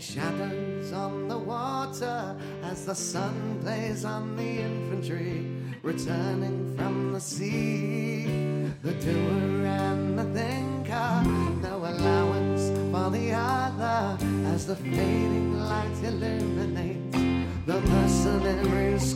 Shadows on the water as the sun plays on the infantry returning from the sea. The doer and the thinker, no allowance for the other as the fading light illuminates the mercenaries'